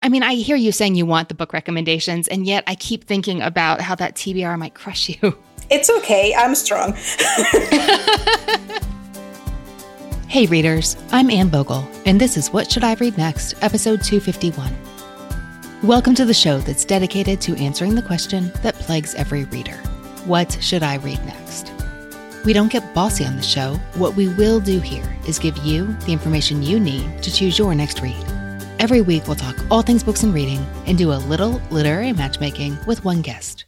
I mean, I hear you saying you want the book recommendations, and yet I keep thinking about how that TBR might crush you. It's okay, I'm strong. hey, readers, I'm Anne Bogel, and this is What Should I Read Next, episode 251. Welcome to the show that's dedicated to answering the question that plagues every reader What should I read next? We don't get bossy on the show. What we will do here is give you the information you need to choose your next read. Every week, we'll talk all things books and reading and do a little literary matchmaking with one guest.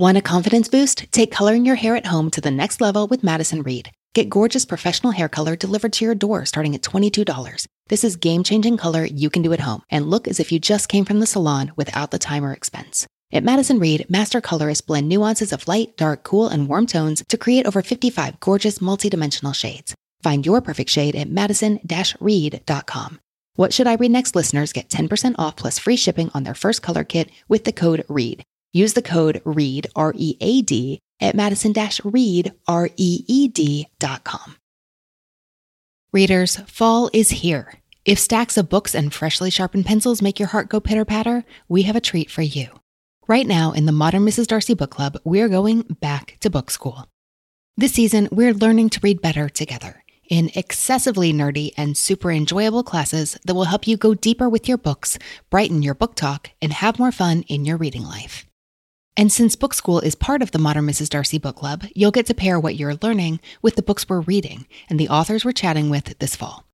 Want a confidence boost? Take coloring your hair at home to the next level with Madison Reed. Get gorgeous professional hair color delivered to your door starting at $22. This is game changing color you can do at home and look as if you just came from the salon without the time or expense. At Madison Reed, master colorists blend nuances of light, dark, cool, and warm tones to create over 55 gorgeous multidimensional shades. Find your perfect shade at madison-reed.com. What should I read next listeners get 10% off plus free shipping on their first color kit with the code READ. Use the code READ, R E A D, at madison reed, R E E D dot com. Readers, fall is here. If stacks of books and freshly sharpened pencils make your heart go pitter patter, we have a treat for you. Right now, in the Modern Mrs. Darcy Book Club, we're going back to book school. This season, we're learning to read better together in excessively nerdy and super enjoyable classes that will help you go deeper with your books, brighten your book talk, and have more fun in your reading life. And since Book School is part of the Modern Mrs. Darcy Book Club, you'll get to pair what you're learning with the books we're reading and the authors we're chatting with this fall.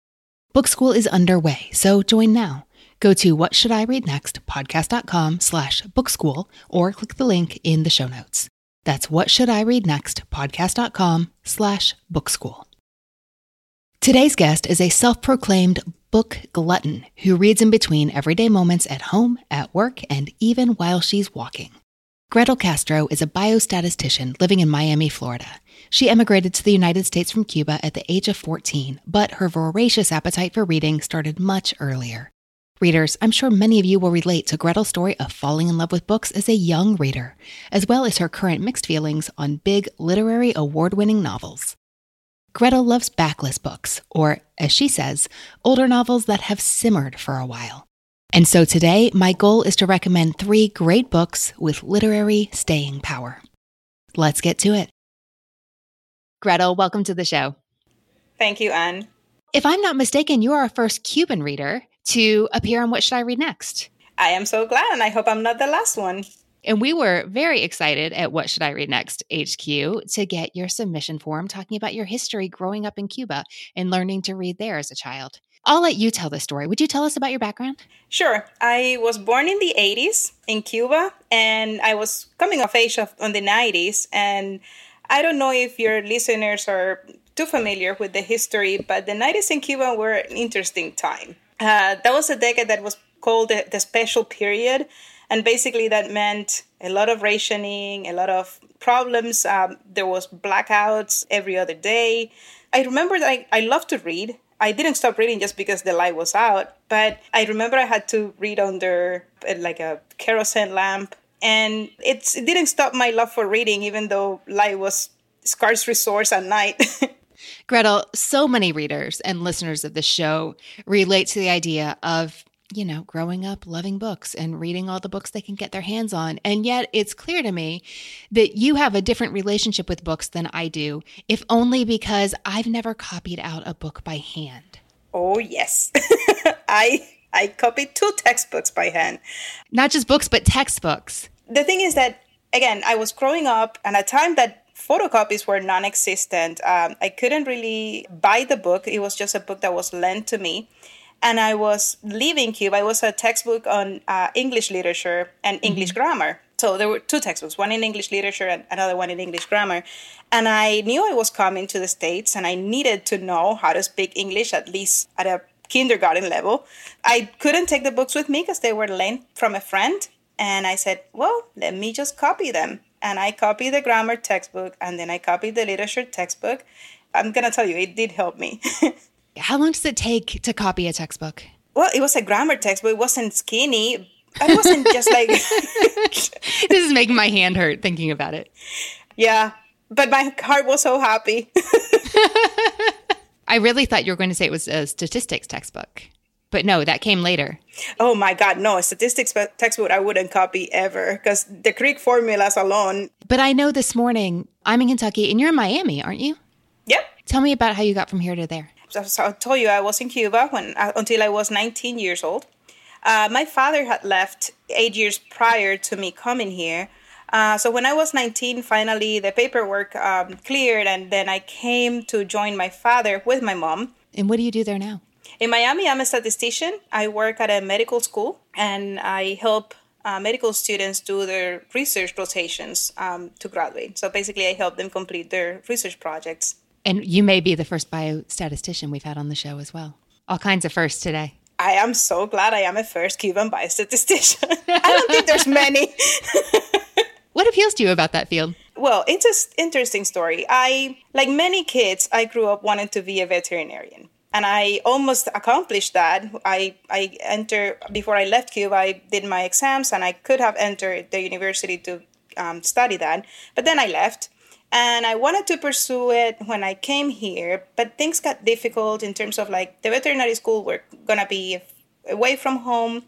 Book School is underway, so join now. Go to What Should I Read Next podcast.com slash book school or click the link in the show notes. That's What Should I Read Next podcast.com slash book school. Today's guest is a self proclaimed book glutton who reads in between everyday moments at home, at work, and even while she's walking. Grettel Castro is a biostatistician living in Miami, Florida. She emigrated to the United States from Cuba at the age of 14, but her voracious appetite for reading started much earlier. Readers, I'm sure many of you will relate to Grettel's story of falling in love with books as a young reader, as well as her current mixed feelings on big literary award winning novels. Grettel loves backlist books, or, as she says, older novels that have simmered for a while. And so today, my goal is to recommend three great books with literary staying power. Let's get to it. Grettel, welcome to the show. Thank you, Anne. If I'm not mistaken, you are our first Cuban reader to appear on What Should I Read Next? I am so glad, and I hope I'm not the last one. And we were very excited at What Should I Read Next HQ to get your submission form talking about your history growing up in Cuba and learning to read there as a child. I'll let you tell the story. Would you tell us about your background? Sure. I was born in the 80s in Cuba, and I was coming of age of, in the 90s. And I don't know if your listeners are too familiar with the history, but the 90s in Cuba were an interesting time. Uh, that was a decade that was called the, the special period. And basically, that meant a lot of rationing, a lot of problems. Um, there was blackouts every other day. I remember that I, I to read. I didn't stop reading just because the light was out, but I remember I had to read under uh, like a kerosene lamp, and it didn't stop my love for reading, even though light was scarce resource at night. Grettel, so many readers and listeners of the show relate to the idea of you know, growing up loving books and reading all the books they can get their hands on. And yet it's clear to me that you have a different relationship with books than I do, if only because I've never copied out a book by hand. Oh, yes. I I copied two textbooks by hand. Not just books, but textbooks. The thing is that, again, I was growing up at a time that photocopies were non existent. Um, I couldn't really buy the book, it was just a book that was lent to me. And I was leaving Cuba. I was a textbook on uh, English literature and English mm-hmm. grammar. So there were two textbooks, one in English literature and another one in English grammar. And I knew I was coming to the States and I needed to know how to speak English, at least at a kindergarten level. I couldn't take the books with me because they were lent from a friend. And I said, well, let me just copy them. And I copied the grammar textbook and then I copied the literature textbook. I'm going to tell you, it did help me. How long does it take to copy a textbook? Well, it was a grammar textbook. It wasn't skinny. I wasn't just like. this is making my hand hurt thinking about it. Yeah, but my heart was so happy. I really thought you were going to say it was a statistics textbook. But no, that came later. Oh my God, no, a statistics textbook I wouldn't copy ever because the Greek formulas alone. But I know this morning I'm in Kentucky and you're in Miami, aren't you? Yep. Tell me about how you got from here to there. So I told you I was in Cuba when uh, until I was 19 years old. Uh, my father had left eight years prior to me coming here. Uh, so when I was 19, finally the paperwork um, cleared, and then I came to join my father with my mom. And what do you do there now? In Miami, I'm a statistician. I work at a medical school, and I help uh, medical students do their research rotations um, to graduate. So basically, I help them complete their research projects. And you may be the first biostatistician we've had on the show as well. All kinds of firsts today. I am so glad I am a first Cuban biostatistician. I don't think there's many. what appeals to you about that field? Well, it's an interesting story. I, like many kids, I grew up wanting to be a veterinarian. And I almost accomplished that. I, I entered, before I left Cuba, I did my exams and I could have entered the university to um, study that. But then I left and I wanted to pursue it when I came here, but things got difficult in terms of like the veterinary school were gonna be away from home,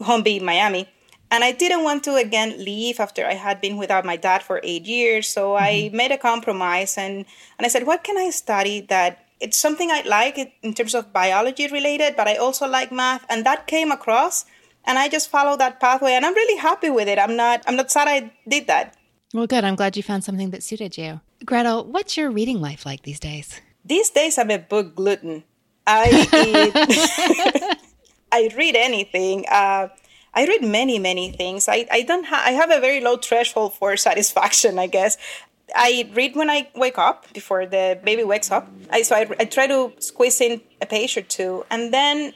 home being Miami. And I didn't want to again leave after I had been without my dad for eight years. So mm-hmm. I made a compromise and, and I said, what can I study that it's something I like in terms of biology related, but I also like math. And that came across and I just followed that pathway and I'm really happy with it. I'm not I'm not sad I did that. Well, good. I'm glad you found something that suited you. Grettel, what's your reading life like these days? These days, I'm a book glutton. I eat, I read anything. Uh, I read many, many things. I, I don't have. I have a very low threshold for satisfaction. I guess I read when I wake up before the baby wakes up. I, so I, I try to squeeze in a page or two, and then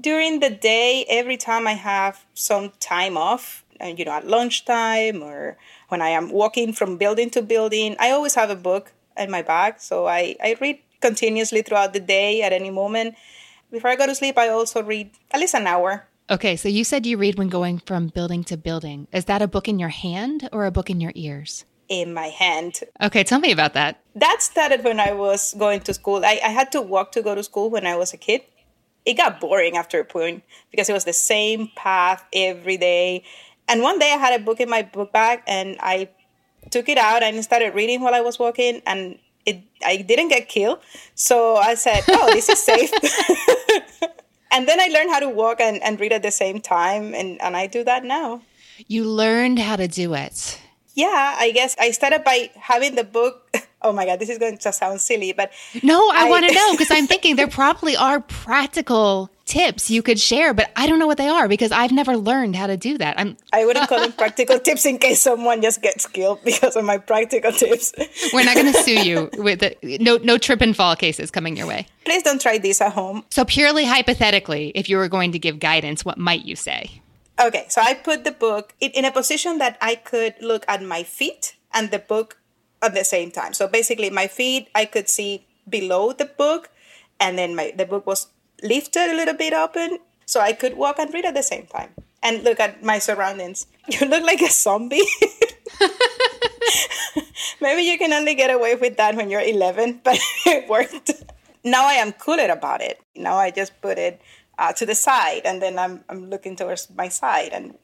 during the day, every time I have some time off, uh, you know, at lunchtime or when I am walking from building to building, I always have a book in my bag. So I, I read continuously throughout the day at any moment. Before I go to sleep, I also read at least an hour. Okay, so you said you read when going from building to building. Is that a book in your hand or a book in your ears? In my hand. Okay, tell me about that. That started when I was going to school. I, I had to walk to go to school when I was a kid. It got boring after a point because it was the same path every day and one day I had a book in my book bag and I took it out and started reading while I was walking and it I didn't get killed. So I said, Oh, this is safe. and then I learned how to walk and, and read at the same time and, and I do that now. You learned how to do it. Yeah, I guess I started by having the book oh my god this is going to sound silly but no i, I want to know because i'm thinking there probably are practical tips you could share but i don't know what they are because i've never learned how to do that. I'm i wouldn't call them practical tips in case someone just gets killed because of my practical tips. We're not going to sue you with the, no no trip and fall cases coming your way. Please don't try this at home. So purely hypothetically if you were going to give guidance what might you say? Okay so i put the book in a position that i could look at my feet and the book at the same time. So basically, my feet I could see below the book, and then my the book was lifted a little bit open, so I could walk and read at the same time and look at my surroundings. You look like a zombie. Maybe you can only get away with that when you're 11, but it worked. Now I am cooler about it. Now I just put it uh, to the side, and then I'm I'm looking towards my side, and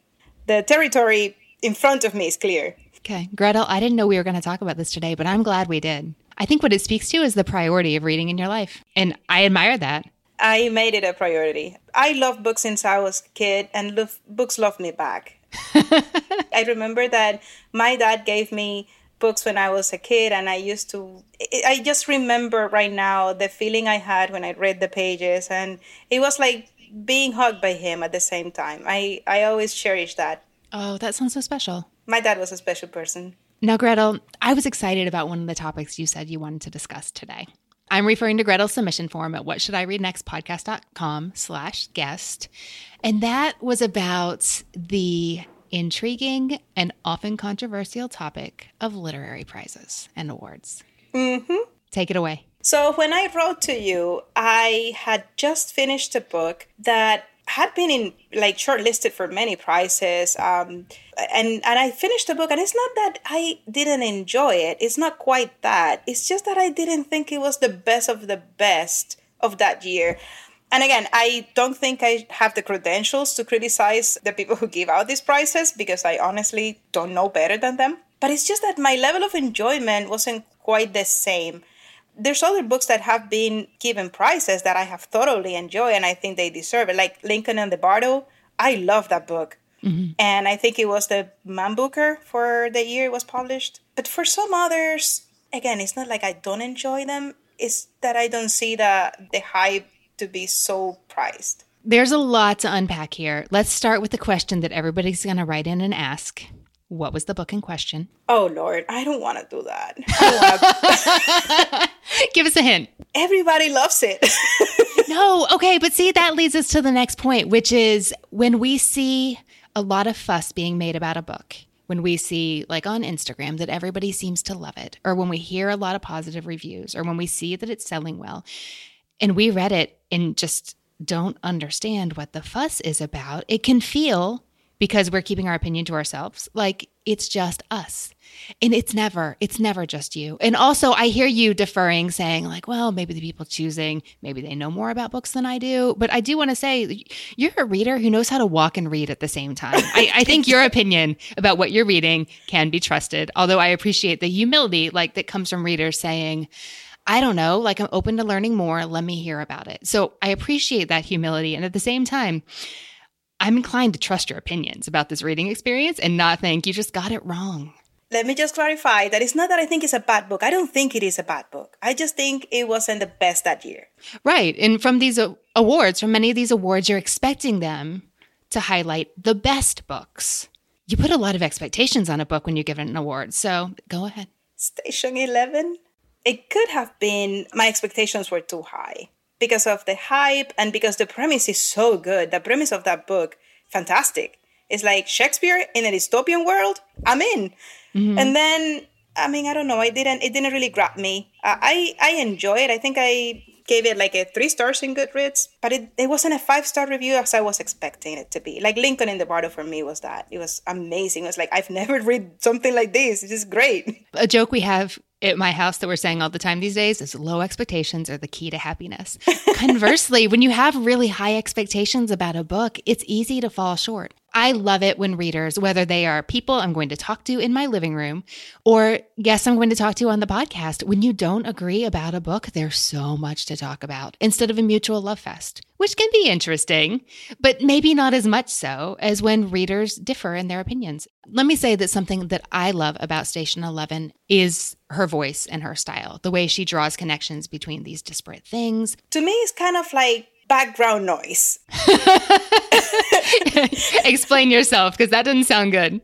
the territory in front of me is clear. Okay. Grettel, I didn't know we were going to talk about this today, but I'm glad we did. I think what it speaks to is the priority of reading in your life. And I admire that. I made it a priority. I love books since I was a kid, and love, books love me back. I remember that my dad gave me books when I was a kid, and I used to. I just remember right now the feeling I had when I read the pages, and it was like being hugged by him at the same time. I, I always cherish that. Oh, that sounds so special. My dad was a special person. Now, Grettel, I was excited about one of the topics you said you wanted to discuss today. I'm referring to Grettel's submission form at what should I read next podcast.com slash guest. And that was about the intriguing and often controversial topic of literary prizes and awards. Mm-hmm. Take it away. So when I wrote to you, I had just finished a book that had been in like shortlisted for many prizes um, and and i finished the book and it's not that i didn't enjoy it. It's not quite that. It's just that i didn't think it was the best of the best of that year. And again i don't think i have the credentials to criticize the people who give out these prizes because i honestly don't know better than them. But it's just that my level of enjoyment wasn't quite the same there's other books that have been given prizes that I have thoroughly enjoyed and I think they deserve it. Like Lincoln in the Bardo, I love that book. Mm-hmm. And I think it was the Man Booker for the year it was published. But for some others, again, it's not like I don't enjoy them. It's that I don't see the the hype to be so prized. There's a lot to unpack here. Let's start with the question that everybody's going to write in and ask. What was the book in question? Oh Lord, I don't want to do that. Give us a hint. Everybody loves it. no, okay, but see that leads us to the next point, which is when we see a lot of fuss being made about a book, when we see like on Instagram that everybody seems to love it, or when we hear a lot of positive reviews, or when we see that it's selling well, and we read it and just don't understand what the fuss is about, it can feel because we're keeping our opinion to ourselves. Like it's just us. And it's never, it's never just you. And also, I hear you deferring, saying, like, well, maybe the people choosing, maybe they know more about books than I do. But I do want to say, you're a reader who knows how to walk and read at the same time. I, I think your opinion about what you're reading can be trusted. Although I appreciate the humility, like, that comes from readers saying, I don't know, like, I'm open to learning more. Let me hear about it. So I appreciate that humility. And at the same time, I'm inclined to trust your opinions about this reading experience and not think you just got it wrong. Let me just clarify that it's not that I think it's a bad book. I don't think it is a bad book. I just think it wasn't the best that year. Right. And from these awards, from many of these awards, you're expecting them to highlight the best books. You put a lot of expectations on a book when you give it an award. So go ahead. Station 11? It could have been, my expectations were too high because of the hype and because the premise is so good. The premise of that book, fantastic. It's like Shakespeare in a dystopian world. I'm in. Mm-hmm. And then, I mean, I don't know. I didn't. It didn't really grab me. Uh, I I enjoy it. I think I gave it like a three stars in Goodreads, but it, it wasn't a five star review as I was expecting it to be. Like Lincoln in the Bardo for me was that. It was amazing. It was like I've never read something like this. It's just great. A joke we have at my house that we're saying all the time these days is low expectations are the key to happiness. Conversely, when you have really high expectations about a book, it's easy to fall short. I love it when readers, whether they are people I'm going to talk to in my living room or guests I'm going to talk to on the podcast, when you don't agree about a book, there's so much to talk about instead of a mutual love fest, which can be interesting, but maybe not as much so as when readers differ in their opinions. Let me say that something that I love about Station 11 is her voice and her style, the way she draws connections between these disparate things. To me, it's kind of like background noise. Explain yourself because that doesn't sound good.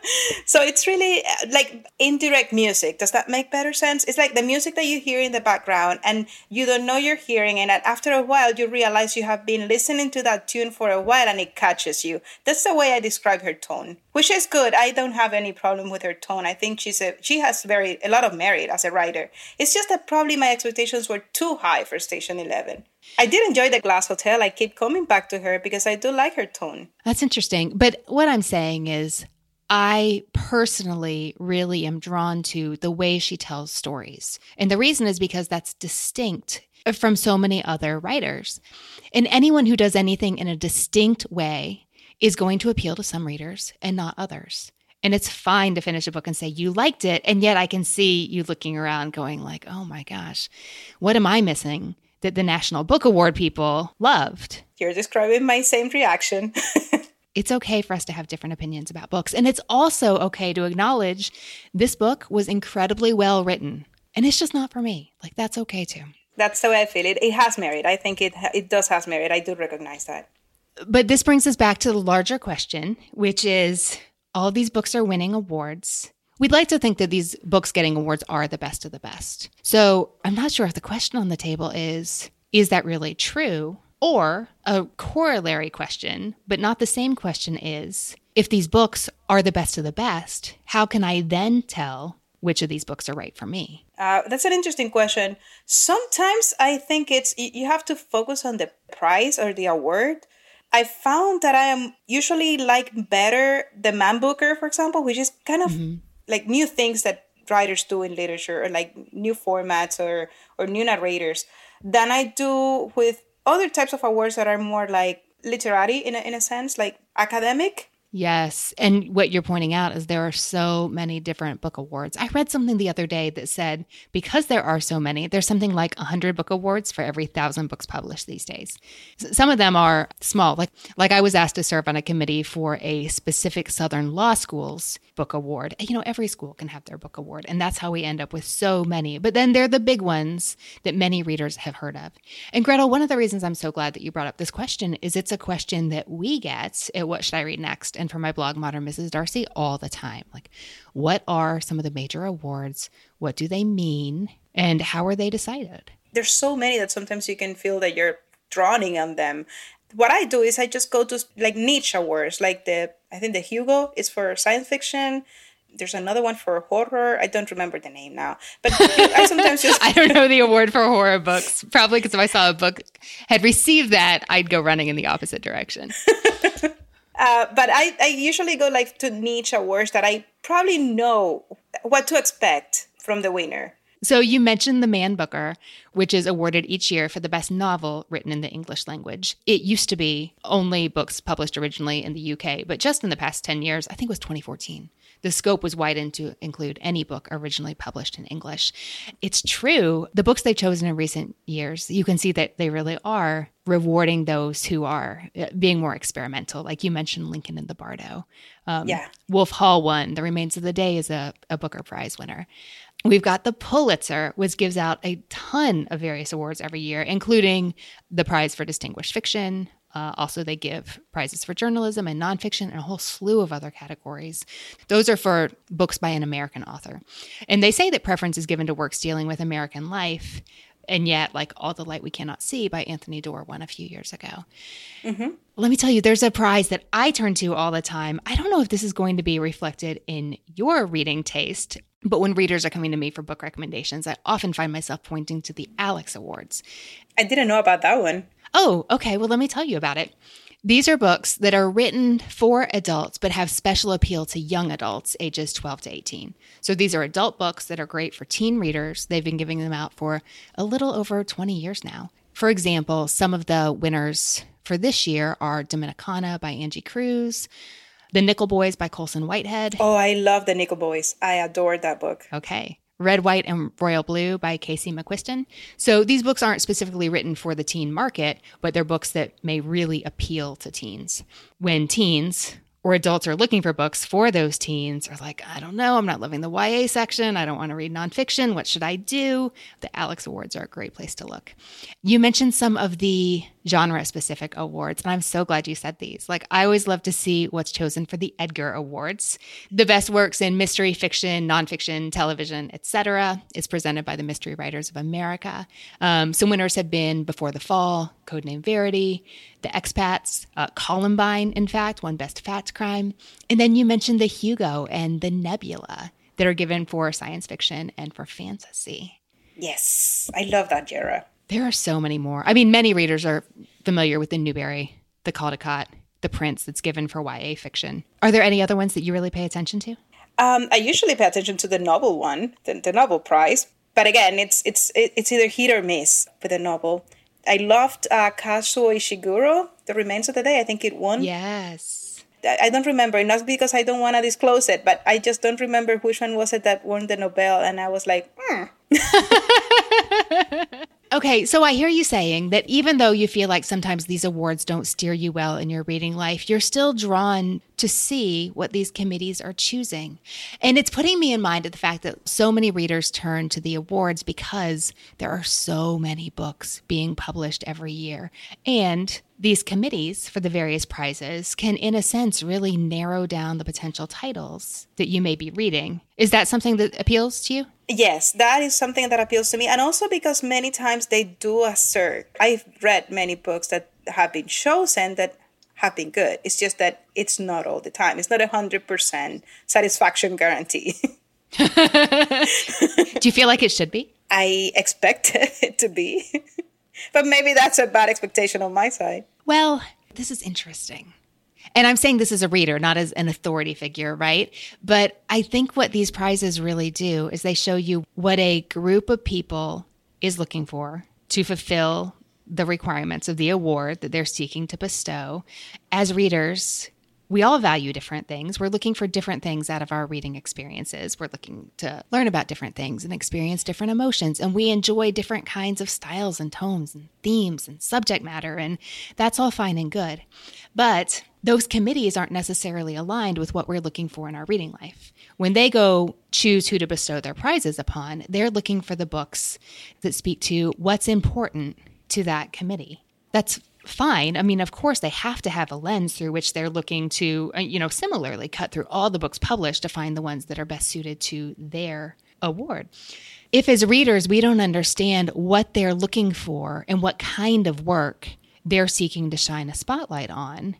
so it's really uh, like indirect music. Does that make better sense? It's like the music that you hear in the background and you don't know you're hearing it. And after a while, you realize you have been listening to that tune for a while and it catches you. That's the way I describe her tone, which is good. I don't have any problem with her tone. I think she's a, she has very, a lot of merit as a writer. It's just that probably my expectations were too high for Station 11. I did enjoy the Glass Hotel. I keep coming back to her because I do like her tone. That's interesting. But what I'm saying is, I personally really am drawn to the way she tells stories. And the reason is because that's distinct from so many other writers. And anyone who does anything in a distinct way is going to appeal to some readers and not others. And it's fine to finish a book and say you liked it and yet I can see you looking around going like, "Oh my gosh, what am I missing?" That the National Book Award people loved. You're describing my same reaction. it's okay for us to have different opinions about books. And it's also okay to acknowledge this book was incredibly well written. And it's just not for me. Like, that's okay too. That's the way I feel it. It has merit. I think it, it does has merit. I do recognize that. But this brings us back to the larger question, which is all these books are winning awards. We'd like to think that these books getting awards are the best of the best. So I'm not sure if the question on the table is is that really true? Or a corollary question, but not the same question is if these books are the best of the best, how can I then tell which of these books are right for me? Uh, that's an interesting question. Sometimes I think it's you have to focus on the prize or the award. I found that I am usually like better the Man Booker, for example, which is kind of mm-hmm. Like new things that writers do in literature or like new formats or or new narrators than I do with other types of awards that are more like literary in a, in a sense, like academic. Yes. And what you're pointing out is there are so many different book awards. I read something the other day that said because there are so many, there's something like 100 book awards for every 1000 books published these days. Some of them are small. Like like I was asked to serve on a committee for a specific Southern law schools book award. You know, every school can have their book award, and that's how we end up with so many. But then they're the big ones that many readers have heard of. And Grettel, one of the reasons I'm so glad that you brought up this question is it's a question that we get at What Should I Read Next? And for my blog, Modern Mrs. Darcy, all the time. Like, what are some of the major awards? What do they mean? And how are they decided? There's so many that sometimes you can feel that you're drowning on them. What I do is I just go to like niche awards, like the, I think the Hugo is for science fiction there's another one for horror. I don't remember the name now, but I sometimes just I don't know the award for horror books. Probably because if I saw a book had received that, I'd go running in the opposite direction. Uh, but I, I usually go like to niche awards that I probably know what to expect from the winner. So you mentioned the Man Booker, which is awarded each year for the best novel written in the English language. It used to be only books published originally in the UK, but just in the past 10 years, I think it was 2014, the scope was widened to include any book originally published in English. It's true, the books they've chosen in recent years, you can see that they really are rewarding those who are uh, being more experimental. Like you mentioned, Lincoln in the Bardo. Um, yeah. Wolf Hall won. The Remains of the Day is a, a Booker Prize winner. We've got the Pulitzer, which gives out a ton of various awards every year, including the Prize for Distinguished Fiction, uh, also, they give prizes for journalism and nonfiction and a whole slew of other categories. Those are for books by an American author. And they say that preference is given to works dealing with American life, and yet, like All the Light We Cannot See by Anthony Doerr won a few years ago. Mm-hmm. Let me tell you, there's a prize that I turn to all the time. I don't know if this is going to be reflected in your reading taste, but when readers are coming to me for book recommendations, I often find myself pointing to the Alex Awards. I didn't know about that one. Oh, okay. Well, let me tell you about it. These are books that are written for adults but have special appeal to young adults ages 12 to 18. So these are adult books that are great for teen readers. They've been giving them out for a little over 20 years now. For example, some of the winners for this year are Dominicana by Angie Cruz, The Nickel Boys by Colson Whitehead. Oh, I love The Nickel Boys. I adored that book. Okay. Red, White, and Royal Blue by Casey McQuiston. So these books aren't specifically written for the teen market, but they're books that may really appeal to teens. When teens, or adults are looking for books for those teens are like, I don't know, I'm not loving the YA section. I don't want to read nonfiction. What should I do? The Alex Awards are a great place to look. You mentioned some of the genre specific awards, and I'm so glad you said these. Like, I always love to see what's chosen for the Edgar Awards. The best works in mystery fiction, nonfiction, television, etc. is presented by the Mystery Writers of America. Um, some winners have been Before the Fall, Codename Verity, The Expats, uh, Columbine, in fact, won Best Fact Crime. And then you mentioned the Hugo and the Nebula that are given for science fiction and for fantasy. Yes, I love that genre. There are so many more. I mean, many readers are familiar with the Newbery, the Caldecott, the Printz that's given for YA fiction. Are there any other ones that you really pay attention to? Um, I usually pay attention to the Nobel one, the, the Nobel prize. But again, it's it's it's either hit or miss with a Nobel. I loved uh, Kazuo Ishiguro, The Remains of the Day. I think it won. Yes. I don't remember, not because I don't want to disclose it, but I just don't remember which one was it that won the Nobel, and I was like, hmm. Okay, so I hear you saying that even though you feel like sometimes these awards don't steer you well in your reading life, you're still drawn to see what these committees are choosing. And it's putting me in mind of the fact that so many readers turn to the awards because there are so many books being published every year. And these committees for the various prizes can, in a sense, really narrow down the potential titles that you may be reading. Is that something that appeals to you? Yes, that is something that appeals to me. And also because many times they do assert. I've read many books that have been chosen that have been good. It's just that it's not all the time. It's not a hundred percent satisfaction guarantee. do you feel like it should be? I expected it to be. But maybe that's a bad expectation on my side. Well, this is interesting. And I'm saying this as a reader, not as an authority figure, right? But I think what these prizes really do is they show you what a group of people is looking for to fulfill the requirements of the award that they're seeking to bestow. As readers, we all value different things. We're looking for different things out of our reading experiences. We're looking to learn about different things and experience different emotions. And we enjoy different kinds of styles and tones and themes and subject matter. And that's all fine and good. But those committees aren't necessarily aligned with what we're looking for in our reading life. When they go choose who to bestow their prizes upon, they're looking for the books that speak to what's important to that committee. That's fine. I mean, of course, they have to have a lens through which they're looking to, uh, you know, similarly cut through all the books published to find the ones that are best suited to their award. If, as readers, we don't understand what they're looking for and what kind of work they're seeking to shine a spotlight on,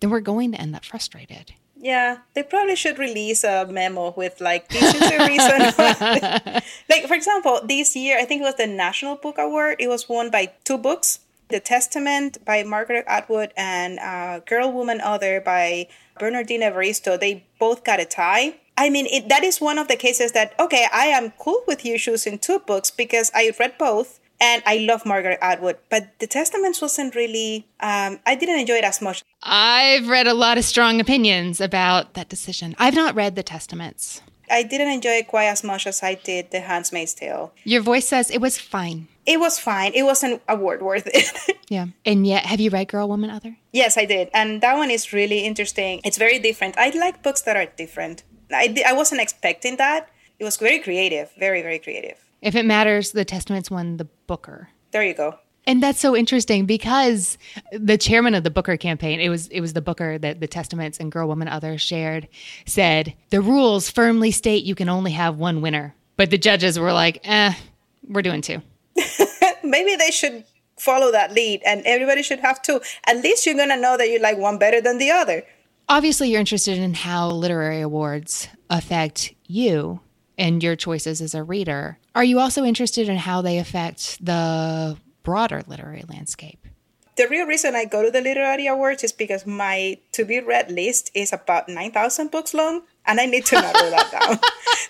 then we're going to end up frustrated. Yeah, they probably should release a memo with like this is the reason. like for example, this year I think it was the National Book Award. It was won by two books: The Testament by Margaret Atwood and uh, Girl, Woman, Other by Bernardine Evaristo. They both got a tie. I mean, it, that is one of the cases that okay, I am cool with you choosing two books because I read both and I love Margaret Atwood, but The Testaments wasn't really, um, I didn't enjoy it as much. I've read a lot of strong opinions about that decision. I've not read The Testaments. I didn't enjoy it quite as much as I did The Handmaid's Tale. Your voice says it was fine. It was fine. It wasn't award worth it. yeah. And yet, have you read Girl, Woman, Other? Yes, I did. And that one is really interesting. It's very different. I like books that are different. I, I wasn't expecting that. It was very creative, very, very creative. If it matters, the Testaments won the Booker. There you go. And that's so interesting because the chairman of the Booker campaign, it was it was the Booker that the Testaments and Girl, Woman, Other shared, said the rules firmly state you can only have one winner. But the judges were like, eh, we're doing two. Maybe they should follow that lead and everybody should have two. At least you're gonna know that you like one better than the other. Obviously you're interested in how literary awards affect you and your choices as a reader. Are you also interested in how they affect the broader literary landscape? The real reason I go to the literary awards is because my to be read list is about 9,000 books long and I need to narrow that down.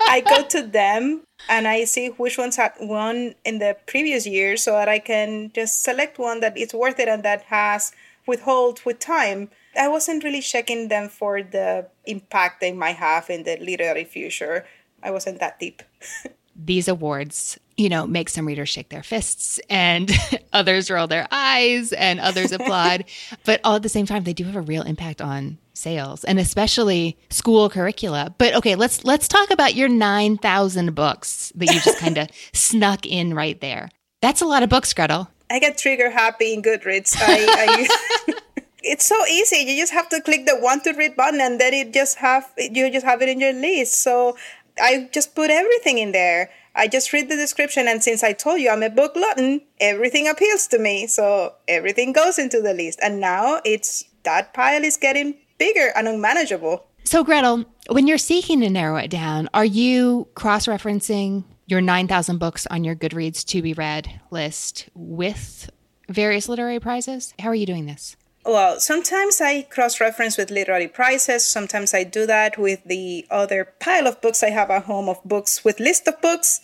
I go to them and I see which ones had won in the previous year so that I can just select one that is worth it and that has withhold with time. I wasn't really checking them for the impact they might have in the literary future. I wasn't that deep. These awards, you know, make some readers shake their fists and others roll their eyes and others applaud. but all at the same time, they do have a real impact on sales and especially school curricula. But okay, let's let's talk about your 9,000 books that you just kind of snuck in right there. That's a lot of books, Grettel. I get trigger happy in Goodreads. I, I it's so easy. You just have to click the want to read button and then it just have you just have it in your list. So I just put everything in there. I just read the description, and since I told you I'm a book glutton, everything appeals to me. So everything goes into the list. And now it's that pile is getting bigger and unmanageable. So, Grettel, when you're seeking to narrow it down, are you cross referencing your 9,000 books on your Goodreads to be read list with various literary prizes? How are you doing this? Well, sometimes I cross reference with literary prizes. Sometimes I do that with the other pile of books I have at home of books with list of books.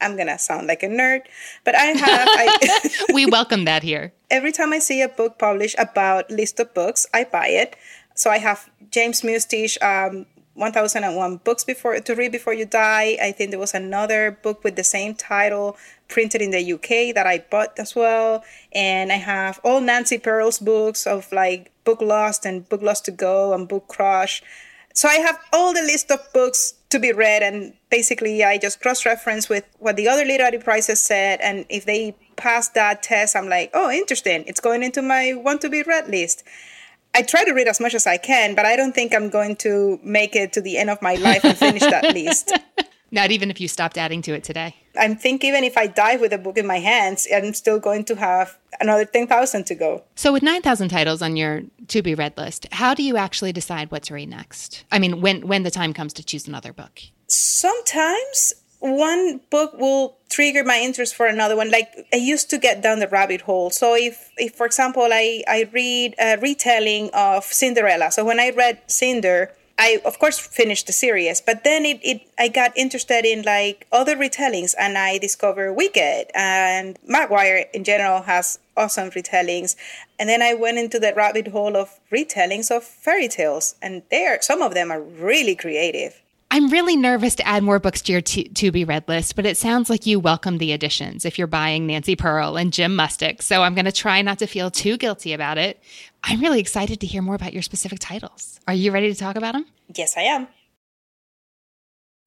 I'm gonna sound like a nerd, but I have. I, we welcome that here. Every time I see a book published about list of books, I buy it. So I have James Mustich, um, 1001 Books before to read before you die. I think there was another book with the same title printed in the UK that I bought as well. And I have all Nancy Pearl's books of like Book Lust and Book Lust to Go and Book Crush. So I have all the list of books to be read and basically I just cross reference with what the other literary prizes said and if they pass that test I'm like, "Oh, interesting. It's going into my want to be read list." I try to read as much as I can, but I don't think I'm going to make it to the end of my life and finish that list. Not even if you stopped adding to it today. I think even if I die with a book in my hands, I'm still going to have another 10,000 to go. So, with 9,000 titles on your to be read list, how do you actually decide what to read next? I mean, when, when the time comes to choose another book? Sometimes one book will trigger my interest for another one. Like i used to get down the rabbit hole. So if, if for example i i read a retelling of cinderella. So when i read cinder i of course finished the series. But then it, it i got interested in like other retellings and i discovered wicked. And maguire in general has awesome retellings. And then i went into the rabbit hole of retellings of fairy tales. And there some of them are really creative I'm really nervous to add more books to your t- to be read list, but it sounds like you welcome the additions if you're buying Nancy Pearl and Jim Mustich. So I'm going to try not to feel too guilty about it. I'm really excited to hear more about your specific titles. Are you ready to talk about them? Yes, I am.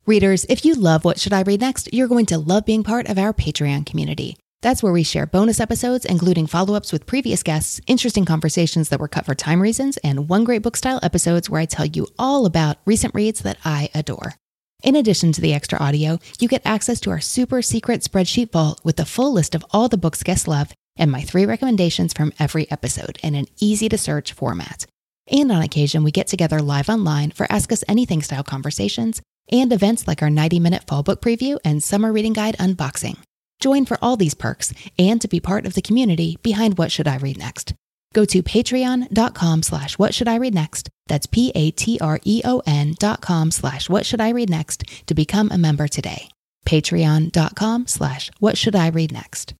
Readers, if you love What Should I Read Next, you're going to love being part of our Patreon community. That's where we share bonus episodes, including follow ups with previous guests, interesting conversations that were cut for time reasons, and one great book style episodes where I tell you all about recent reads that I adore. In addition to the extra audio, you get access to our super secret spreadsheet vault with the full list of all the books guests love and my three recommendations from every episode in an easy to search format. And on occasion, we get together live online for Ask Us Anything style conversations and events like our 90 minute fall book preview and summer reading guide unboxing. Join for all these perks and to be part of the community behind What Should I Read Next. Go to patreon.com slash what should I read next. That's P-A-T-R-E-O-N dot com slash what should I read next to become a member today. Patreon.com slash what should I read next.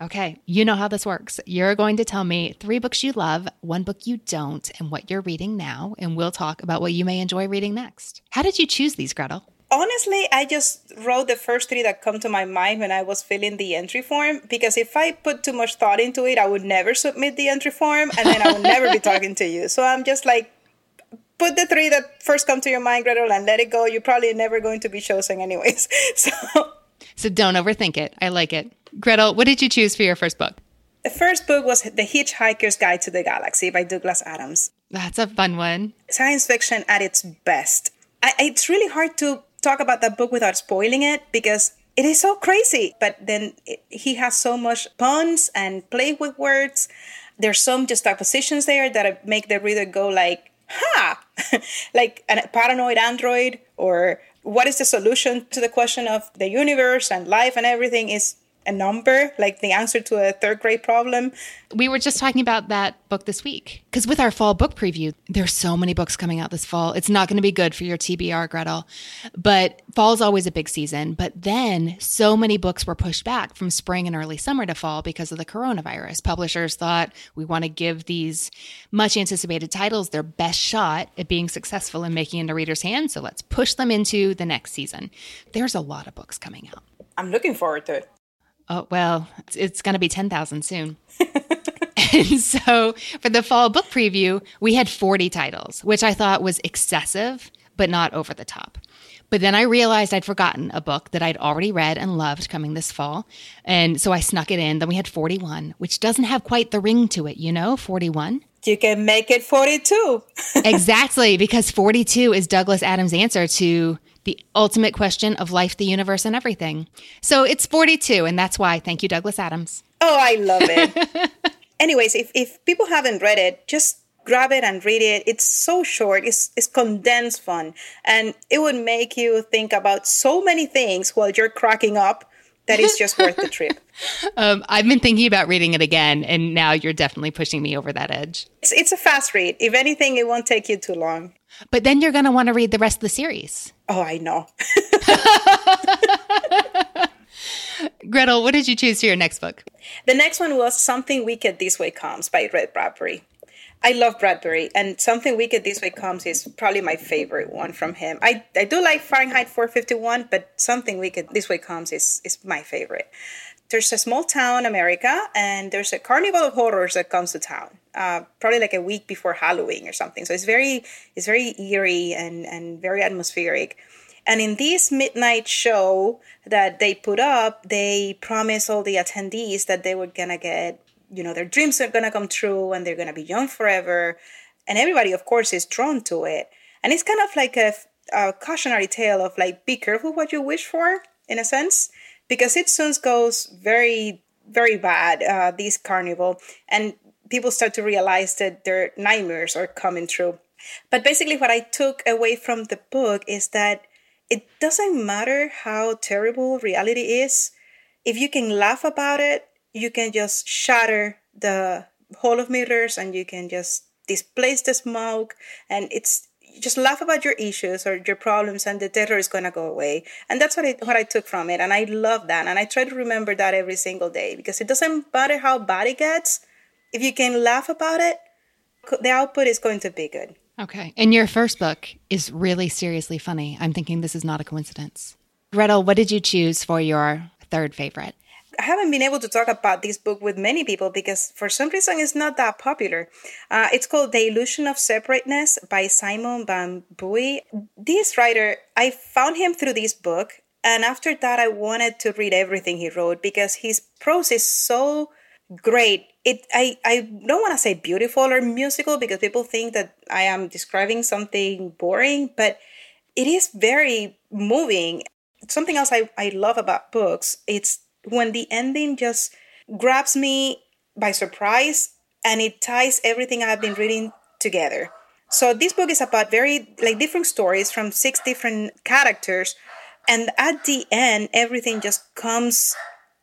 Okay, you know how this works. You're going to tell me three books you love, one book you don't, and what you're reading now, and we'll talk about what you may enjoy reading next. How did you choose these, Grettel? Honestly, I just wrote the first three that come to my mind when I was filling the entry form because if I put too much thought into it, I would never submit the entry form and then I would never be talking to you. So I'm just like, put the three that first come to your mind, Grettel, and let it go. You're probably never going to be chosen anyways. So, so don't overthink it. I like it. Grettel, what did you choose for your first book? The first book was The Hitchhiker's Guide to the Galaxy by Douglas Adams. That's a fun one. Science fiction at its best. I, it's really hard to talk about that book without spoiling it because it is so crazy. But then it, he has so much puns and play with words. There's some juxtapositions there that make the reader go like, "Ha!" like a paranoid android, or what is the solution to the question of the universe and life and everything is a number, like the answer to a third grade problem. We were just talking about that book this week because with our fall book preview, there's so many books coming out this fall. It's not going to be good for your TBR, Grettel. But fall is always a big season. But then so many books were pushed back from spring and early summer to fall because of the coronavirus. Publishers thought we want to give these much anticipated titles their best shot at being successful and making into readers' hands. So let's push them into the next season. There's a lot of books coming out. I'm looking forward to it. Oh, well, it's, it's going to be 10,000 soon. and so for the fall book preview, we had 40 titles, which I thought was excessive, but not over the top. But then I realized I'd forgotten a book that I'd already read and loved coming this fall. And so I snuck it in. Then we had 41, which doesn't have quite the ring to it, you know, 41. You can make it 42. exactly, because 42 is Douglas Adams' answer to the ultimate question of life, the universe, and everything. So it's 42, and that's why. Thank you, Douglas Adams. Oh, I love it. Anyways, if, if people haven't read it, just grab it and read it. It's so short, it's, it's condensed fun, and it would make you think about so many things while you're cracking up that is just worth the trip. Um, I've been thinking about reading it again, and now you're definitely pushing me over that edge. It's, it's a fast read. If anything, it won't take you too long. But then you're going to want to read the rest of the series. Oh, I know. Grettel, what did you choose for your next book? The next one was Something Wicked This Way Comes by Ray Bradbury. I love Bradbury, and Something Wicked This Way Comes is probably my favorite one from him. I, I do like Fahrenheit 451, but Something Wicked This Way Comes is, is my favorite. There's a small town, in America, and there's a carnival of horrors that comes to town, uh, probably like a week before Halloween or something. So it's very it's very eerie and, and very atmospheric. And in this midnight show that they put up, they promise all the attendees that they were gonna get you know their dreams are going to come true and they're going to be young forever. And everybody of course is drawn to it. And it's kind of like a, a cautionary tale of like be careful what you wish for in a sense because it soon goes very very bad uh, this carnival. And people start to realize that their nightmares are coming true. But basically what i took away from the book is that it doesn't matter how terrible reality is if you can laugh about it you can just shatter the hall of mirrors and you can just displace the smoke. And it's just laugh about your issues or your problems and the terror is going to go away. And that's what I, what I took from it. And i love that. And i try to remember that every single day because it doesn't matter how bad it gets if you can laugh about it the output is going to be good. Okay. And your first book is really seriously funny. I'm thinking this is not a coincidence. Grettel what did you choose for your third favorite I haven't been able to talk about this book with many people because for some reason it's not that popular. Uh, it's called The Illusion of Separateness by Simon Van Booy. This writer, I found him through this book, and after that, I wanted to read everything he wrote because his prose is so great. It I, I don't want to say beautiful or musical because people think that I am describing something boring, but it is very moving. Something else I, I love about books, it's when the ending just grabs me by surprise and it ties everything I've been reading together. So this book is about very like different stories from six different characters and at the end everything just comes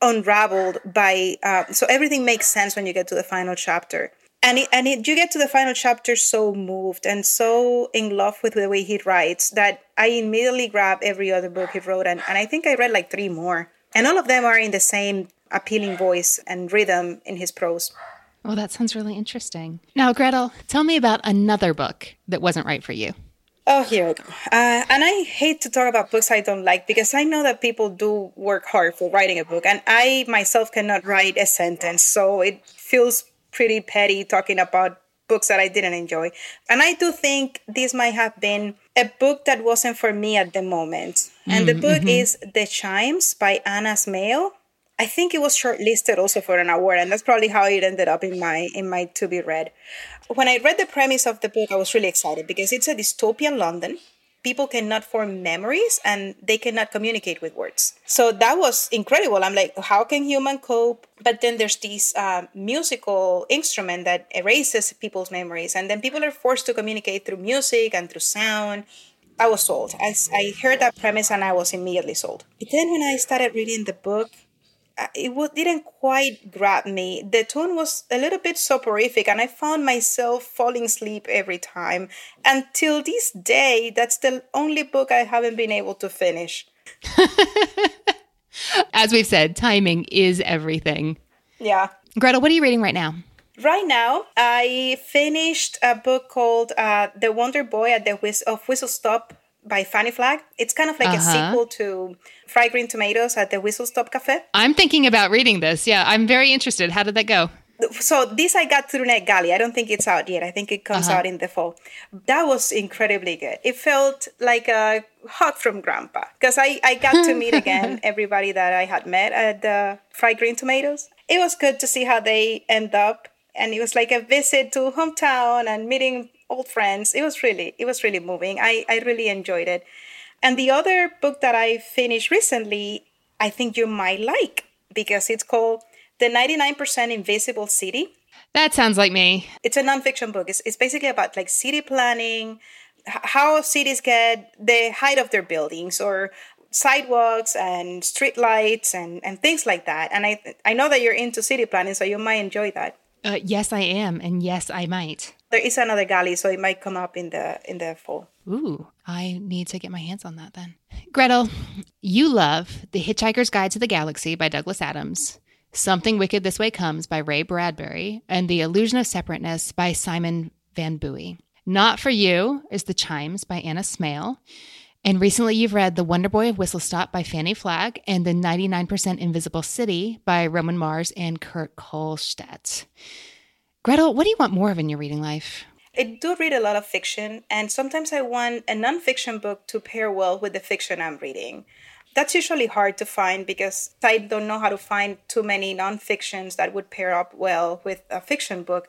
unraveled by uh, so everything makes sense when you get to the final chapter and it, and it, you get to the final chapter so moved and so in love with the way he writes that I immediately grab every other book he wrote and, and I think I read like three more and all of them are in the same appealing voice and rhythm in his prose. Well, that sounds really interesting. Now, Grettel, tell me about another book that wasn't right for you. Oh, here we go. Uh, and I hate to talk about books I don't like because I know that people do work hard for writing a book, and I myself cannot write a sentence, so it feels pretty petty talking about books that I didn't enjoy. And I do think this might have been a book that wasn't for me at the moment. And mm-hmm. the book mm-hmm. is The Chimes by Anna Smaill. I think it was shortlisted also for an award, and that's probably how it ended up in my in my to be read. When I read the premise of the book, I was really excited because it's a dystopian London people cannot form memories and they cannot communicate with words. So that was incredible. I'm like, how can human cope? But then there's this uh, musical instrument that erases people's memories, and then people are forced to communicate through music and through sound. I was sold. I, I heard that premise and I was immediately sold. But then when I started reading the book, it didn't quite grab me. The tone was a little bit soporific, and I found myself falling asleep every time. Until this day, that's the only book I haven't been able to finish. As we've said, timing is everything. Yeah. Grettel, what are you reading right now? Right now, I finished a book called uh, The Wonder Boy at the Whist- of Whistle Stop by Fannie Flagg. It's kind of like uh-huh. a sequel to Fried Green Tomatoes at the Whistle Stop Cafe. I'm thinking about reading this. Yeah, I'm very interested. How did that go? So this I got through NetGalley. I don't think it's out yet. I think it comes uh-huh. out in the fall. That was incredibly good. It felt like a hug from Grandpa because I, I got to meet again everybody that I had met at the Fried Green Tomatoes. It was good to see how they end up, and it was like a visit to hometown and meeting old friends. It was really it was really moving. I I really enjoyed it. And the other book that I finished recently, I think you might like because it's called The 99% Invisible City. That sounds like me. It's a nonfiction book. It's, it's basically about like city planning, how cities get the height of their buildings or sidewalks and street lights and, and things like that. And I, I know that you're into city planning, so you might enjoy that. Uh, yes, I am, and yes, I might. There is another galley, so it might come up in the in the fall. Ooh, I need to get my hands on that then. Grettel, you love The Hitchhiker's Guide to the Galaxy by Douglas Adams. Something Wicked This Way Comes by Ray Bradbury, and The Illusion of Separateness by Simon Van Booy. Not for You is The Chimes by Anna Smaill. And recently you've read The Wonder Boy of Whistle Stop by Fannie Flagg and The 99% Invisible City by Roman Mars and Kurt Kohlstedt. Grettel, what do you want more of in your reading life? I do read a lot of fiction, and sometimes I want a nonfiction book to pair well with the fiction I'm reading. That's usually hard to find because I don't know how to find too many nonfictions that would pair up well with a fiction book.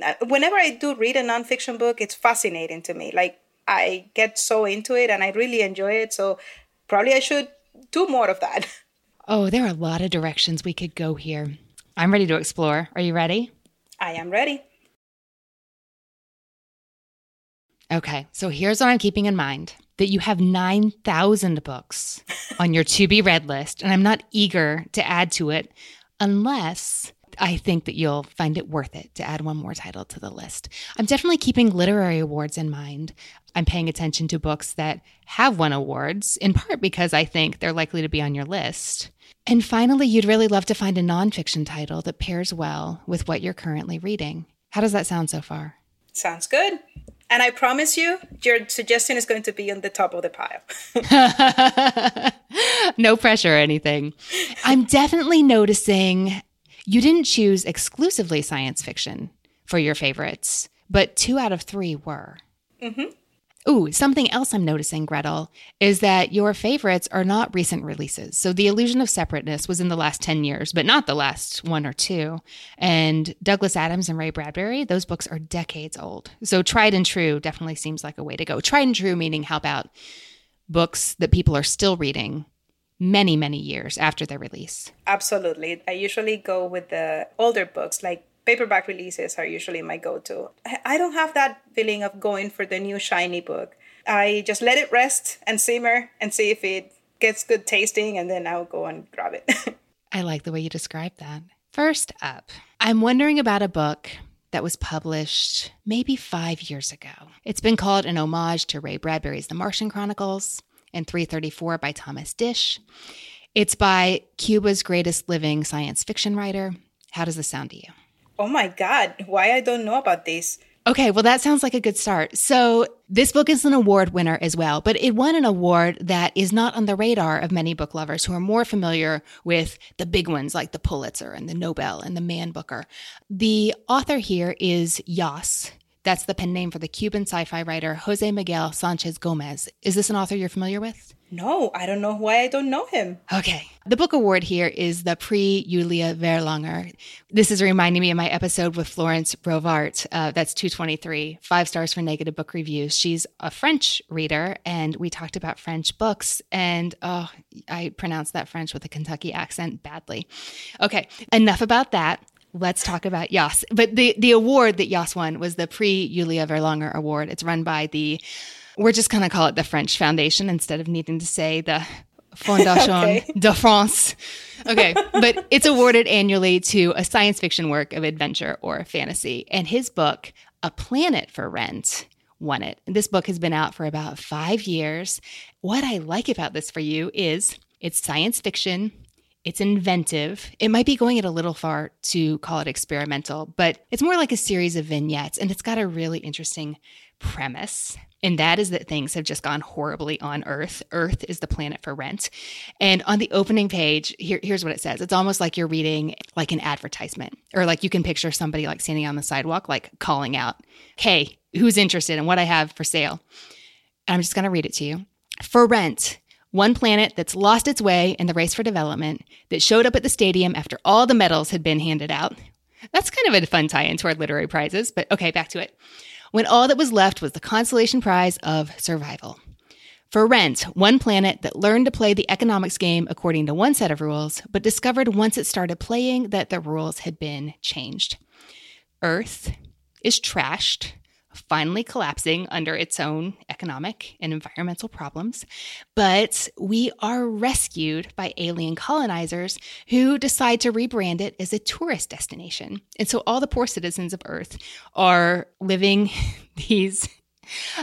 Uh, whenever I do read a nonfiction book, it's fascinating to me. Like, I get so into it and I really enjoy it. So, probably I should do more of that. Oh, there are a lot of directions we could go here. I'm ready to explore. Are you ready? I am ready. Okay, so here's what I'm keeping in mind that you have 9,000 books on your to be read list, and I'm not eager to add to it unless I think that you'll find it worth it to add one more title to the list. I'm definitely keeping literary awards in mind. I'm paying attention to books that have won awards, in part because I think they're likely to be on your list. And finally, you'd really love to find a nonfiction title that pairs well with what you're currently reading. How does that sound so far? Sounds good. And I promise you, your suggestion is going to be on the top of the pile. no pressure or anything. I'm definitely noticing you didn't choose exclusively science fiction for your favorites, but two out of three were. Mm-hmm. Ooh, something else I'm noticing, Grettel, is that your favorites are not recent releases. So The Illusion of Separateness was in the last 10 years, but not the last one or two. And Douglas Adams and Ray Bradbury, those books are decades old. So tried and true definitely seems like a way to go. Tried and true meaning how about books that people are still reading many, many years after their release? Absolutely. I usually go with the older books like paperback releases are usually my go-to. I don't have that feeling of going for the new shiny book. I just let it rest and simmer and see if it gets good tasting and then I'll go and grab it. I like the way you describe that. First up, I'm wondering about a book that was published maybe five years ago. It's been called an homage to Ray Bradbury's The Martian Chronicles and 334 by Thomas Disch. It's by Cuba's greatest living science fiction writer. How does this sound to you? Oh my God, why I don't know about this? Okay, well, that sounds like a good start. So, this book is an award winner as well, but it won an award that is not on the radar of many book lovers who are more familiar with the big ones like the Pulitzer and the Nobel and the Man Booker. The author here is Yoss. That's the pen name for the Cuban sci fi writer Jose Miguel Sanchez Gomez. Is this an author you're familiar with? No, I don't know why I don't know him. Okay. The book award here is the Prix Julia Verlanger. This is reminding me of my episode with Florence Rovart. Uh, that's 223, five stars for negative book reviews. She's a French reader, and we talked about French books. And oh, I pronounced that French with a Kentucky accent badly. Okay, enough about that. Let's talk about Yoss. But the, the award that Yoss won was the Prix Julia Verlanger Award. It's run by the we're just going to call it the French Foundation instead of needing to say the Fondation okay. de France. Okay, but it's awarded annually to a science fiction work of adventure or fantasy. And his book, A Planet for Rent, won it. This book has been out for about five years. What I like about this for you is it's science fiction. It's inventive. It might be going it a little far to call it experimental, but it's more like a series of vignettes and it's got a really interesting premise. And that is that things have just gone horribly on Earth. Earth is the planet for rent. And on the opening page, here, here's what it says. It's almost like you're reading like an advertisement, or like you can picture somebody like standing on the sidewalk, like calling out, Hey, who's interested in what I have for sale? And I'm just going to read it to you. For rent, one planet that's lost its way in the race for development, that showed up at the stadium after all the medals had been handed out. That's kind of a fun tie into our literary prizes, but okay, back to it when all that was left was the consolation prize of survival. For Rent, one planet that learned to play the economics game according to one set of rules, but discovered once it started playing that the rules had been changed. Earth is trashed, finally collapsing under its own economic and environmental problems. But we are rescued by alien colonizers who decide to rebrand it as a tourist destination. And so all the poor citizens of Earth are living these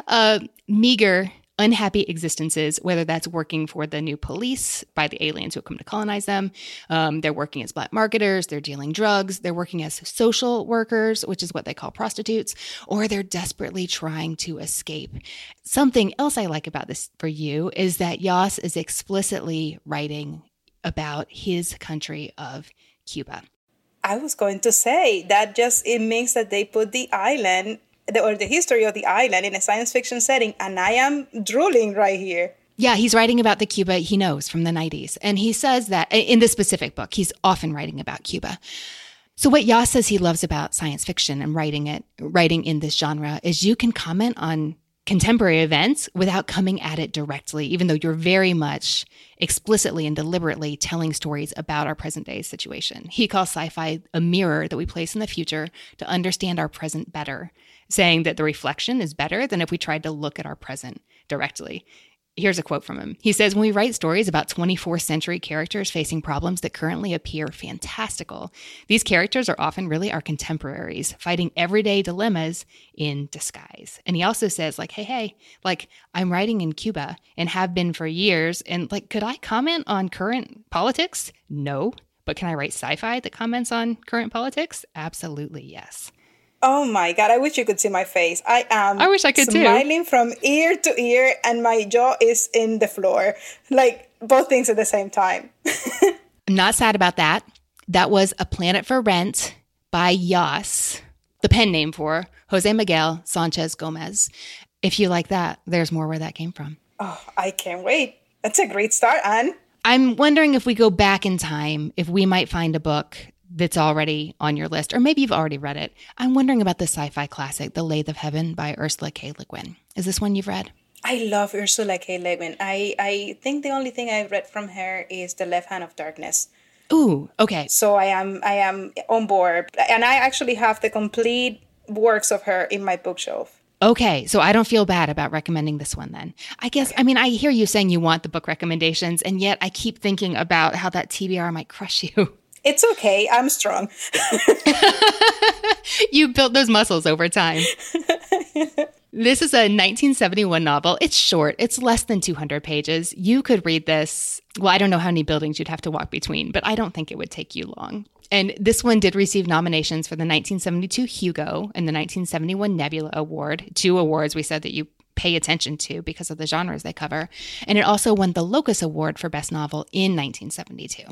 uh, meager unhappy existences, whether that's working for the new police by the aliens who have come to colonize them, um, they're working as black marketers, they're dealing drugs, they're working as social workers, which is what they call prostitutes, or they're desperately trying to escape. Something else I like about this for you is that Yoss is explicitly writing about his country of Cuba. I was going to say that just it means that they put the island the, or the history of the island in a science fiction setting, and I am drooling right here. Yeah, he's writing about the Cuba he knows from the 90s. And he says that in this specific book, he's often writing about Cuba. So what Yoss says he loves about science fiction and writing it, writing in this genre is you can comment on contemporary events without coming at it directly, even though you're very much explicitly and deliberately telling stories about our present day situation. He calls sci fi a mirror that we place in the future to understand our present better, saying that the reflection is better than if we tried to look at our present directly. Here's a quote from him. He says, When we write stories about 24th century characters facing problems that currently appear fantastical, these characters are often really our contemporaries, fighting everyday dilemmas in disguise. And he also says, like, hey, hey, like, I'm writing in Cuba and have been for years. And like, could I comment on current politics? No. But can I write sci fi that comments on current politics? Absolutely, yes. Oh my god! I wish you could see my face. I am. I wish I could smiling too. from ear to ear, and my jaw is in the floor, like both things at the same time. I'm not sad about that. That was A Planet for Rent by Yoss, the pen name for Jose Miguel Sanchez Gomez. If you like that, there's more where that came from. Oh, I can't wait. That's a great start, Anne. I'm wondering if we go back in time, if we might find a book that's already on your list, or maybe you've already read it. I'm wondering about the sci fi classic, The Lathe of Heaven by Ursula K. Le Guin. Is this one you've read? I love Ursula K. Le Guin. I, I think the only thing I've read from her is The Left Hand of Darkness. Ooh, okay. So I am I am on board. And I actually have the complete works of her in my bookshelf. Okay, so I don't feel bad about recommending this one then. I guess, I mean, I hear you saying you want the book recommendations, and yet I keep thinking about how that TBR might crush you. It's okay. I'm strong. you built those muscles over time. This is a 1971 novel. It's short, it's less than 200 pages. You could read this. Well, I don't know how many buildings you'd have to walk between, but I don't think it would take you long. And this one did receive nominations for the 1972 Hugo and the 1971 Nebula Award, two awards we said that you pay attention to because of the genres they cover. And it also won the Locus Award for Best Novel in 1972.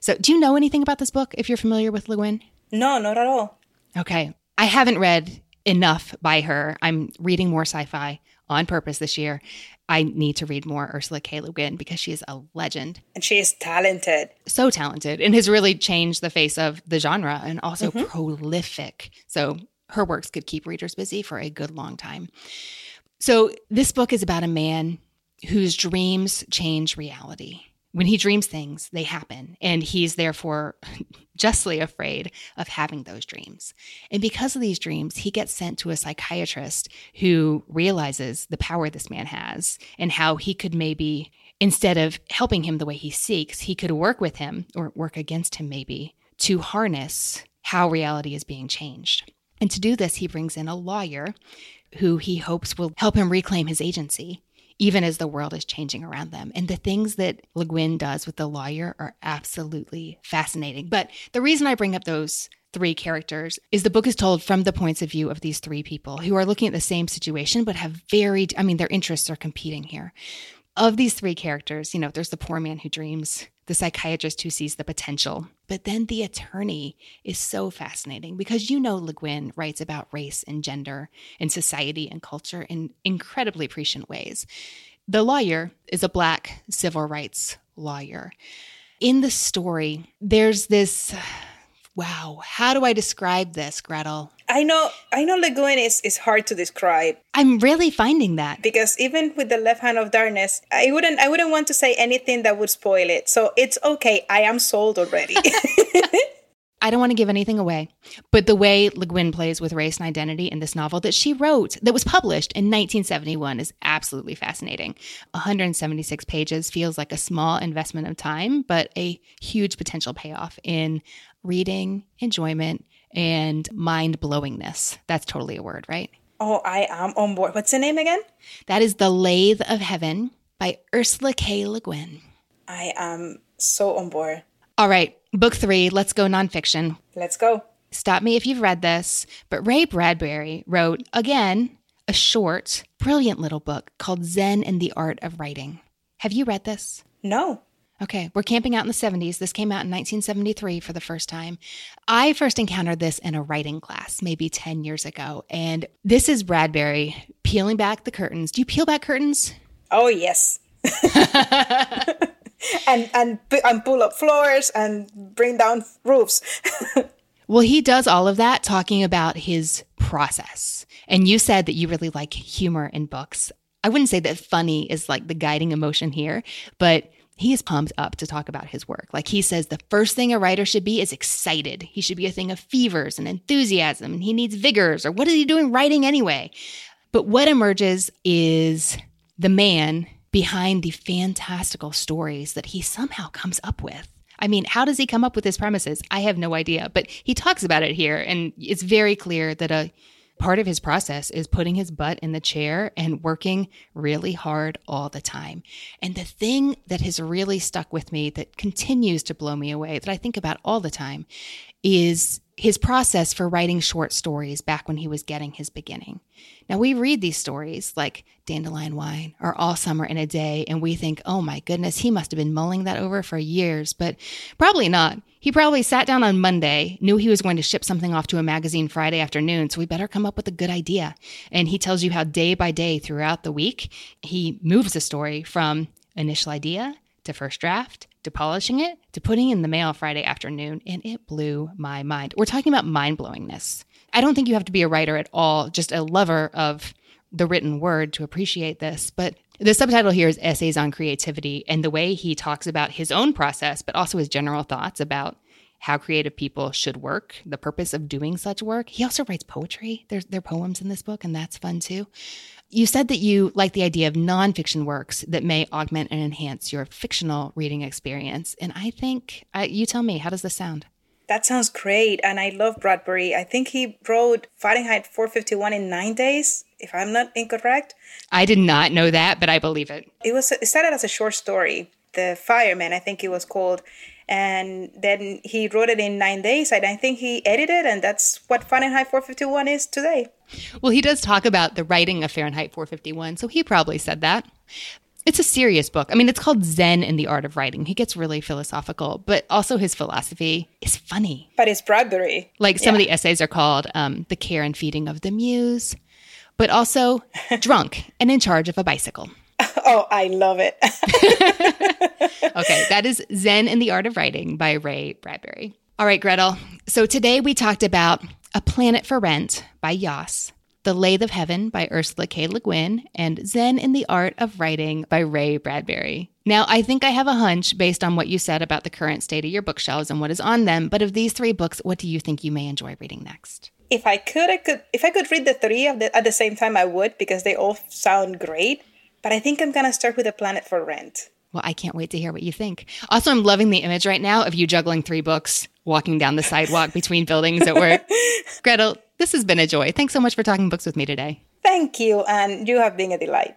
So, do you know anything about this book if you're familiar with Le Guin? No, not at all. Okay. I haven't read enough by her. I'm reading more sci fi on purpose this year. I need to read more Ursula K. Le Guin because she is a legend. And she is talented. So talented and has really changed the face of the genre and also mm-hmm. prolific. So her works could keep readers busy for a good long time. So, this book is about a man whose dreams change reality. When he dreams things, they happen, and he's therefore justly afraid of having those dreams. And because of these dreams, he gets sent to a psychiatrist who realizes the power this man has and how he could maybe, instead of helping him the way he seeks, he could work with him or work against him, maybe, to harness how reality is being changed. And to do this, he brings in a lawyer who he hopes will help him reclaim his agency, even as the world is changing around them. And the things that Le Guin does with the lawyer are absolutely fascinating. But the reason I bring up those three characters is the book is told from the points of view of these three people who are looking at the same situation but have varied i mean their interests are competing here of these three characters, you know, there's the poor man who dreams, the psychiatrist who sees the potential, but then the attorney is so fascinating because you know Le Guin writes about race and gender and society and culture in incredibly prescient ways. The lawyer is a black civil rights lawyer. In the story, there's this wow, how do I describe this, Grettel? I know I know Le Guin is, is hard to describe. I'm really finding that. Because even with the left hand of darkness, I wouldn't I wouldn't want to say anything that would spoil it. So it's okay. I am sold already. I don't want to give anything away, but the way Le Guin plays with race and identity in this novel that she wrote, that was published in 1971, is absolutely fascinating. 176 pages feels like a small investment of time, but a huge potential payoff in reading, enjoyment, and mind blowingness. That's totally a word, right? Oh, I am on board. What's the name again? That is The Lathe of Heaven by Ursula K. Le Guin. I am so on board. All right, book three, let's go nonfiction. Let's go. Stop me if you've read this, but Ray Bradbury wrote, again, a short, brilliant little book called Zen and the Art of Writing. Have you read this? No. Okay, we're camping out in the 70s. This came out in 1973 for the first time. I first encountered this in a writing class maybe 10 years ago. And this is Bradbury peeling back the curtains. Do you peel back curtains? Oh, yes. and, and, and pull up floors and bring down roofs. well, he does all of that talking about his process. And you said that you really like humor in books. I wouldn't say that funny is like the guiding emotion here, but he is pumped up to talk about his work. Like he says, the first thing a writer should be is excited. He should be a thing of fevers and enthusiasm, and he needs vigors, or what is he doing writing anyway? But what emerges is the man behind the fantastical stories that he somehow comes up with. I mean, how does he come up with his premises? I have no idea, but he talks about it here, and it's very clear that a part of his process is putting his butt in the chair and working really hard all the time. And the thing that has really stuck with me that continues to blow me away, that I think about all the time, is his process for writing short stories back when he was getting his beginning. Now, we read these stories like Dandelion Wine or All Summer in a Day, and we think, oh my goodness, he must have been mulling that over for years, but probably not. He probably sat down on Monday, knew he was going to ship something off to a magazine Friday afternoon, so we better come up with a good idea. And he tells you how day by day throughout the week, he moves the story from initial idea to first draft to polishing it to putting in the mail Friday afternoon, and it blew my mind. We're talking about mind blowingness. I don't think you have to be a writer at all, just a lover of the written word to appreciate this. But the subtitle here is Essays on Creativity, and the way he talks about his own process, but also his general thoughts about how creative people should work, the purpose of doing such work. He also writes poetry. There's there are poems in this book, and that's fun too. You said that you like the idea of nonfiction works that may augment and enhance your fictional reading experience. And I think, you tell me, how does this sound? That sounds great. And I love Bradbury. I think he wrote Fahrenheit 451 in nine days, if I'm not incorrect. I did not know that, but I believe it. It was it started as a short story. The Fireman, I think it was called and then he wrote it in nine days and i think he edited and that's what fahrenheit 451 is today well he does talk about the writing of fahrenheit 451 so he probably said that it's a serious book. I mean, it's called Zen in the Art of Writing. He gets really philosophical, but also his philosophy is funny. But it's Bradbury. Like some yeah. of the essays are called um, The Care and Feeding of the Muse, but also Drunk and in Charge of a Bicycle. Oh, I love it. okay, that is Zen in the Art of Writing by Ray Bradbury. All right, Grettel. So today we talked about A Planet for Rent by Yoss, The Lathe of Heaven by Ursula K. Le Guin, and Zen in the Art of Writing by Ray Bradbury. Now, I think I have a hunch based on what you said about the current state of your bookshelves and what is on them, but of these three books, what do you think you may enjoy reading next? If I could, I could. If I could read the three the, at the same time, I would because they all sound great. But I think I'm to start with A Planet for Rent. Well, I can't wait to hear what you think. Also, I'm loving the image right now of you juggling three books, walking down the sidewalk between buildings at work. Grettel, this has been a joy. Thanks so much for talking books with me today. Thank you, and you have been a delight.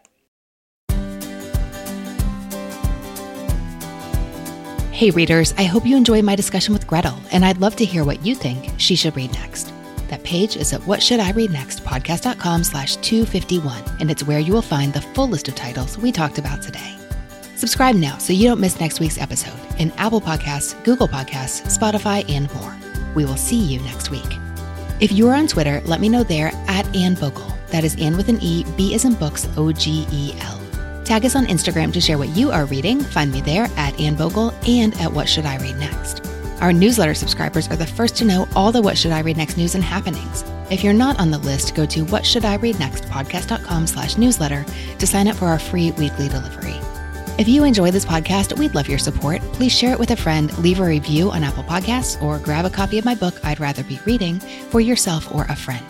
Hey, readers, I hope you enjoyed my discussion with Grettel, and I'd love to hear what you think she should read next. That page is at What Should I Read Next podcast.com slash 251, and it's where you will find the full list of titles we talked about today. Subscribe now so you don't miss next week's episode in Apple Podcasts, Google Podcasts, Spotify, and more. We will see you next week. If you're on Twitter, let me know there at Anne Bogel. That is Anne with an E, B as in books, O G E L. Tag us on Instagram to share what you are reading. Find me there at Anne Bogel and at What Should I Read Next. Our newsletter subscribers are the first to know all the What Should I Read Next news and happenings. If you're not on the list, go to What Should I Read Next podcast.com slash newsletter to sign up for our free weekly delivery. If you enjoy this podcast, we'd love your support. Please share it with a friend, leave a review on Apple Podcasts, or grab a copy of my book, I'd Rather Be Reading, for yourself or a friend.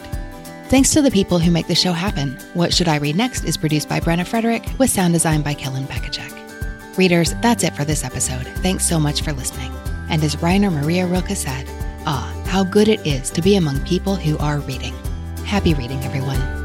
Thanks to the people who make the show happen. What Should I Read Next is produced by Brenna Frederick with sound design by Kellen Bekacek. Readers, that's it for this episode. Thanks so much for listening. And as Rainer Maria Rilke said, ah, how good it is to be among people who are reading. Happy reading, everyone.